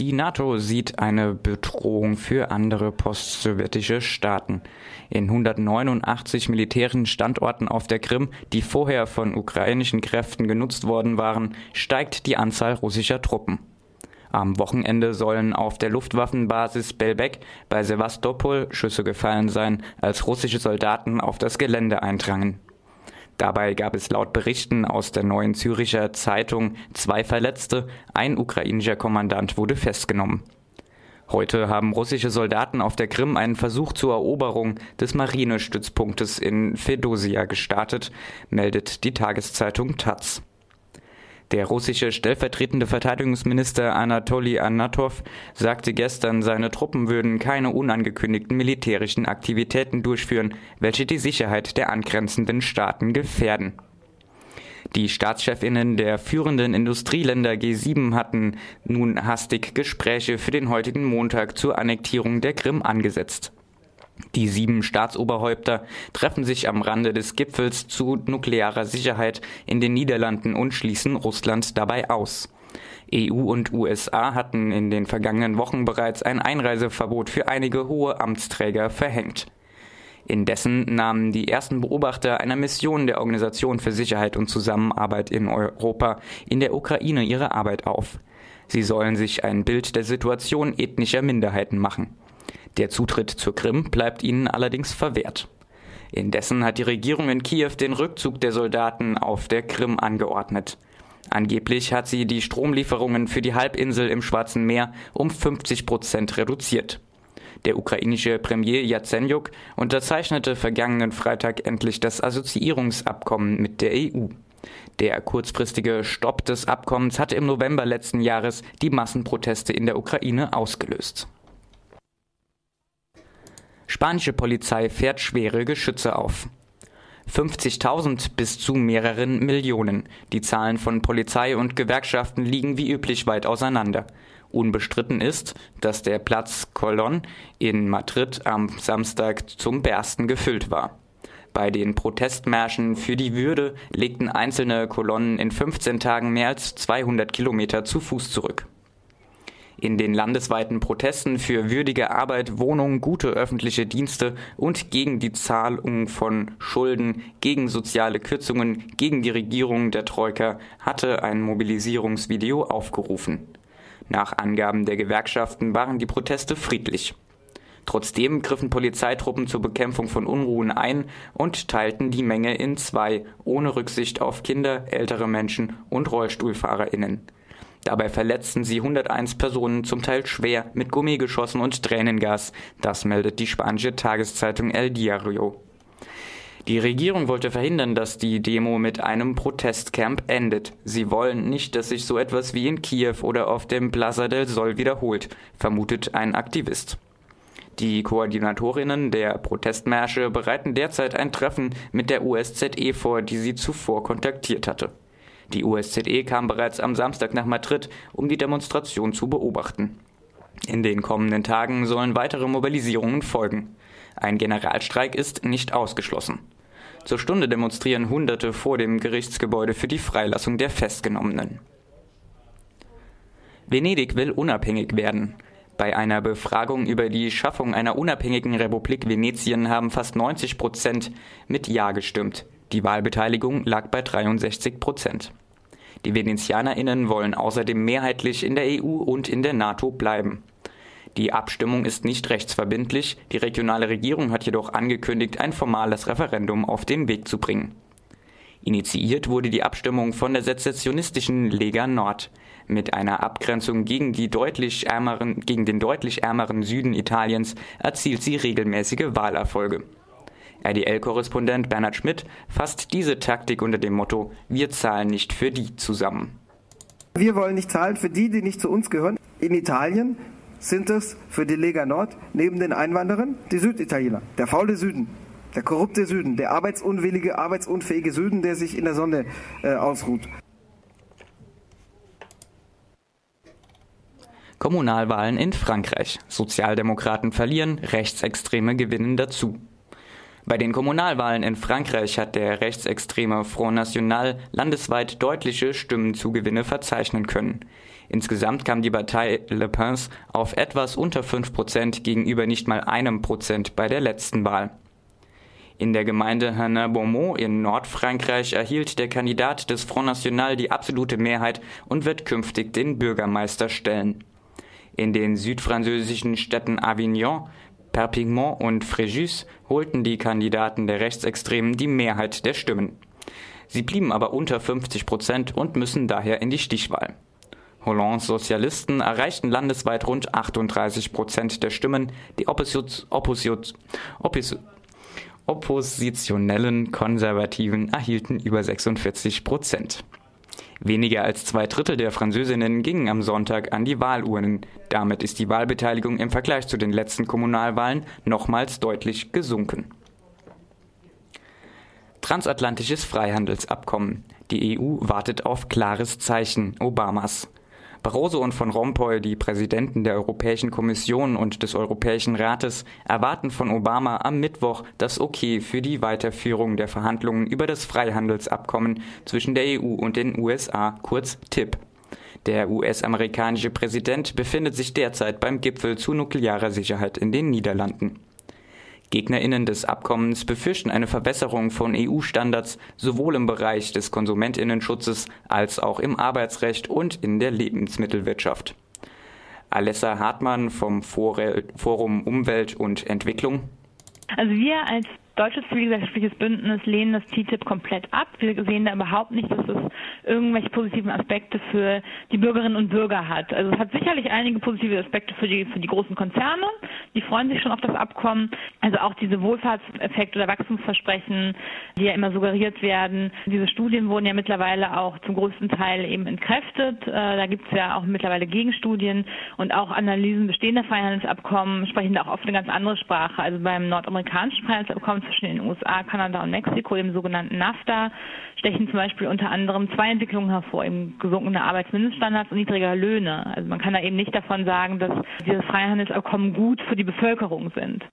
Die NATO sieht eine Bedrohung für andere postsowjetische Staaten. In 189 militärischen Standorten auf der Krim, die vorher von ukrainischen Kräften genutzt worden waren, steigt die Anzahl russischer Truppen. Am Wochenende sollen auf der Luftwaffenbasis Belbek bei Sevastopol Schüsse gefallen sein, als russische Soldaten auf das Gelände eindrangen. Dabei gab es laut Berichten aus der Neuen Züricher Zeitung zwei Verletzte, ein ukrainischer Kommandant wurde festgenommen. Heute haben russische Soldaten auf der Krim einen Versuch zur Eroberung des Marinestützpunktes in Fedosia gestartet, meldet die Tageszeitung Taz. Der russische stellvertretende Verteidigungsminister Anatoli Anatov sagte gestern, seine Truppen würden keine unangekündigten militärischen Aktivitäten durchführen, welche die Sicherheit der angrenzenden Staaten gefährden. Die Staatschefinnen der führenden Industrieländer G7 hatten nun hastig Gespräche für den heutigen Montag zur Annektierung der Krim angesetzt. Die sieben Staatsoberhäupter treffen sich am Rande des Gipfels zu nuklearer Sicherheit in den Niederlanden und schließen Russland dabei aus. EU und USA hatten in den vergangenen Wochen bereits ein Einreiseverbot für einige hohe Amtsträger verhängt. Indessen nahmen die ersten Beobachter einer Mission der Organisation für Sicherheit und Zusammenarbeit in Europa in der Ukraine ihre Arbeit auf. Sie sollen sich ein Bild der Situation ethnischer Minderheiten machen. Der Zutritt zur Krim bleibt ihnen allerdings verwehrt. Indessen hat die Regierung in Kiew den Rückzug der Soldaten auf der Krim angeordnet. Angeblich hat sie die Stromlieferungen für die Halbinsel im Schwarzen Meer um 50 Prozent reduziert. Der ukrainische Premier Jatsenjuk unterzeichnete vergangenen Freitag endlich das Assoziierungsabkommen mit der EU. Der kurzfristige Stopp des Abkommens hatte im November letzten Jahres die Massenproteste in der Ukraine ausgelöst. Spanische Polizei fährt schwere Geschütze auf. 50.000 bis zu mehreren Millionen. Die Zahlen von Polizei und Gewerkschaften liegen wie üblich weit auseinander. Unbestritten ist, dass der Platz Colón in Madrid am Samstag zum Bersten gefüllt war. Bei den Protestmärschen für die Würde legten einzelne Kolonnen in 15 Tagen mehr als 200 Kilometer zu Fuß zurück. In den landesweiten Protesten für würdige Arbeit, Wohnung, gute öffentliche Dienste und gegen die Zahlung von Schulden, gegen soziale Kürzungen, gegen die Regierung der Troika hatte ein Mobilisierungsvideo aufgerufen. Nach Angaben der Gewerkschaften waren die Proteste friedlich. Trotzdem griffen Polizeitruppen zur Bekämpfung von Unruhen ein und teilten die Menge in zwei, ohne Rücksicht auf Kinder, ältere Menschen und Rollstuhlfahrerinnen. Dabei verletzten sie 101 Personen, zum Teil schwer, mit Gummigeschossen und Tränengas. Das meldet die spanische Tageszeitung El Diario. Die Regierung wollte verhindern, dass die Demo mit einem Protestcamp endet. Sie wollen nicht, dass sich so etwas wie in Kiew oder auf dem Plaza del Sol wiederholt, vermutet ein Aktivist. Die Koordinatorinnen der Protestmärsche bereiten derzeit ein Treffen mit der USZE vor, die sie zuvor kontaktiert hatte. Die USZE kam bereits am Samstag nach Madrid, um die Demonstration zu beobachten. In den kommenden Tagen sollen weitere Mobilisierungen folgen. Ein Generalstreik ist nicht ausgeschlossen. Zur Stunde demonstrieren Hunderte vor dem Gerichtsgebäude für die Freilassung der Festgenommenen. Venedig will unabhängig werden. Bei einer Befragung über die Schaffung einer unabhängigen Republik Venetien haben fast 90 Prozent mit Ja gestimmt. Die Wahlbeteiligung lag bei 63 Prozent. Die VenezianerInnen wollen außerdem mehrheitlich in der EU und in der NATO bleiben. Die Abstimmung ist nicht rechtsverbindlich, die regionale Regierung hat jedoch angekündigt, ein formales Referendum auf den Weg zu bringen. Initiiert wurde die Abstimmung von der sezessionistischen Lega Nord. Mit einer Abgrenzung gegen, die deutlich ärmeren, gegen den deutlich ärmeren Süden Italiens erzielt sie regelmäßige Wahlerfolge. RDL-Korrespondent Bernhard Schmidt fasst diese Taktik unter dem Motto Wir zahlen nicht für die zusammen. Wir wollen nicht zahlen für die, die nicht zu uns gehören. In Italien sind es für die Lega Nord neben den Einwanderern die Süditaliener, der faule Süden, der korrupte Süden, der arbeitsunwillige, arbeitsunfähige Süden, der sich in der Sonne äh, ausruht. Kommunalwahlen in Frankreich. Sozialdemokraten verlieren, Rechtsextreme gewinnen dazu. Bei den Kommunalwahlen in Frankreich hat der rechtsextreme Front National landesweit deutliche Stimmenzugewinne verzeichnen können. Insgesamt kam die Partei Le Pens auf etwas unter 5 Prozent gegenüber nicht mal einem Prozent bei der letzten Wahl. In der Gemeinde Henin-Beaumont in Nordfrankreich erhielt der Kandidat des Front National die absolute Mehrheit und wird künftig den Bürgermeister stellen. In den südfranzösischen Städten Avignon, Perpignan und Fréjus holten die Kandidaten der Rechtsextremen die Mehrheit der Stimmen. Sie blieben aber unter 50 Prozent und müssen daher in die Stichwahl. Hollands Sozialisten erreichten landesweit rund 38 Prozent der Stimmen, die Opposition, Opposition, Opposition, oppositionellen Konservativen erhielten über 46 Prozent. Weniger als zwei Drittel der Französinnen gingen am Sonntag an die Wahlurnen. Damit ist die Wahlbeteiligung im Vergleich zu den letzten Kommunalwahlen nochmals deutlich gesunken. Transatlantisches Freihandelsabkommen. Die EU wartet auf klares Zeichen Obamas. Barroso und von Rompuy, die Präsidenten der Europäischen Kommission und des Europäischen Rates, erwarten von Obama am Mittwoch das Okay für die Weiterführung der Verhandlungen über das Freihandelsabkommen zwischen der EU und den USA, kurz TIP. Der US-amerikanische Präsident befindet sich derzeit beim Gipfel zu nuklearer Sicherheit in den Niederlanden. Gegnerinnen des Abkommens befürchten eine Verbesserung von EU-Standards sowohl im Bereich des Konsumentinnenschutzes als auch im Arbeitsrecht und in der Lebensmittelwirtschaft. Alessa Hartmann vom Forum Umwelt und Entwicklung. Also wir als deutsches zivilgesellschaftliches Bündnis lehnen das TTIP komplett ab. Wir sehen da überhaupt nicht, dass es irgendwelche positiven Aspekte für die Bürgerinnen und Bürger hat. Also es hat sicherlich einige positive Aspekte für die, für die großen Konzerne. Die freuen sich schon auf das Abkommen. Also auch diese Wohlfahrtseffekte oder Wachstumsversprechen, die ja immer suggeriert werden. Diese Studien wurden ja mittlerweile auch zum größten Teil eben entkräftet. Äh, da gibt es ja auch mittlerweile Gegenstudien und auch Analysen bestehender Freihandelsabkommen sprechen da auch oft eine ganz andere Sprache. Also beim nordamerikanischen Freihandelsabkommen zwischen den USA, Kanada und Mexiko, dem sogenannten NAFTA, stechen zum Beispiel unter anderem zwei Entwicklungen hervor, eben gesunkene Arbeitsmindeststandards und niedriger Löhne. Also man kann da eben nicht davon sagen, dass diese Freihandelsabkommen gut für die Bevölkerung sind.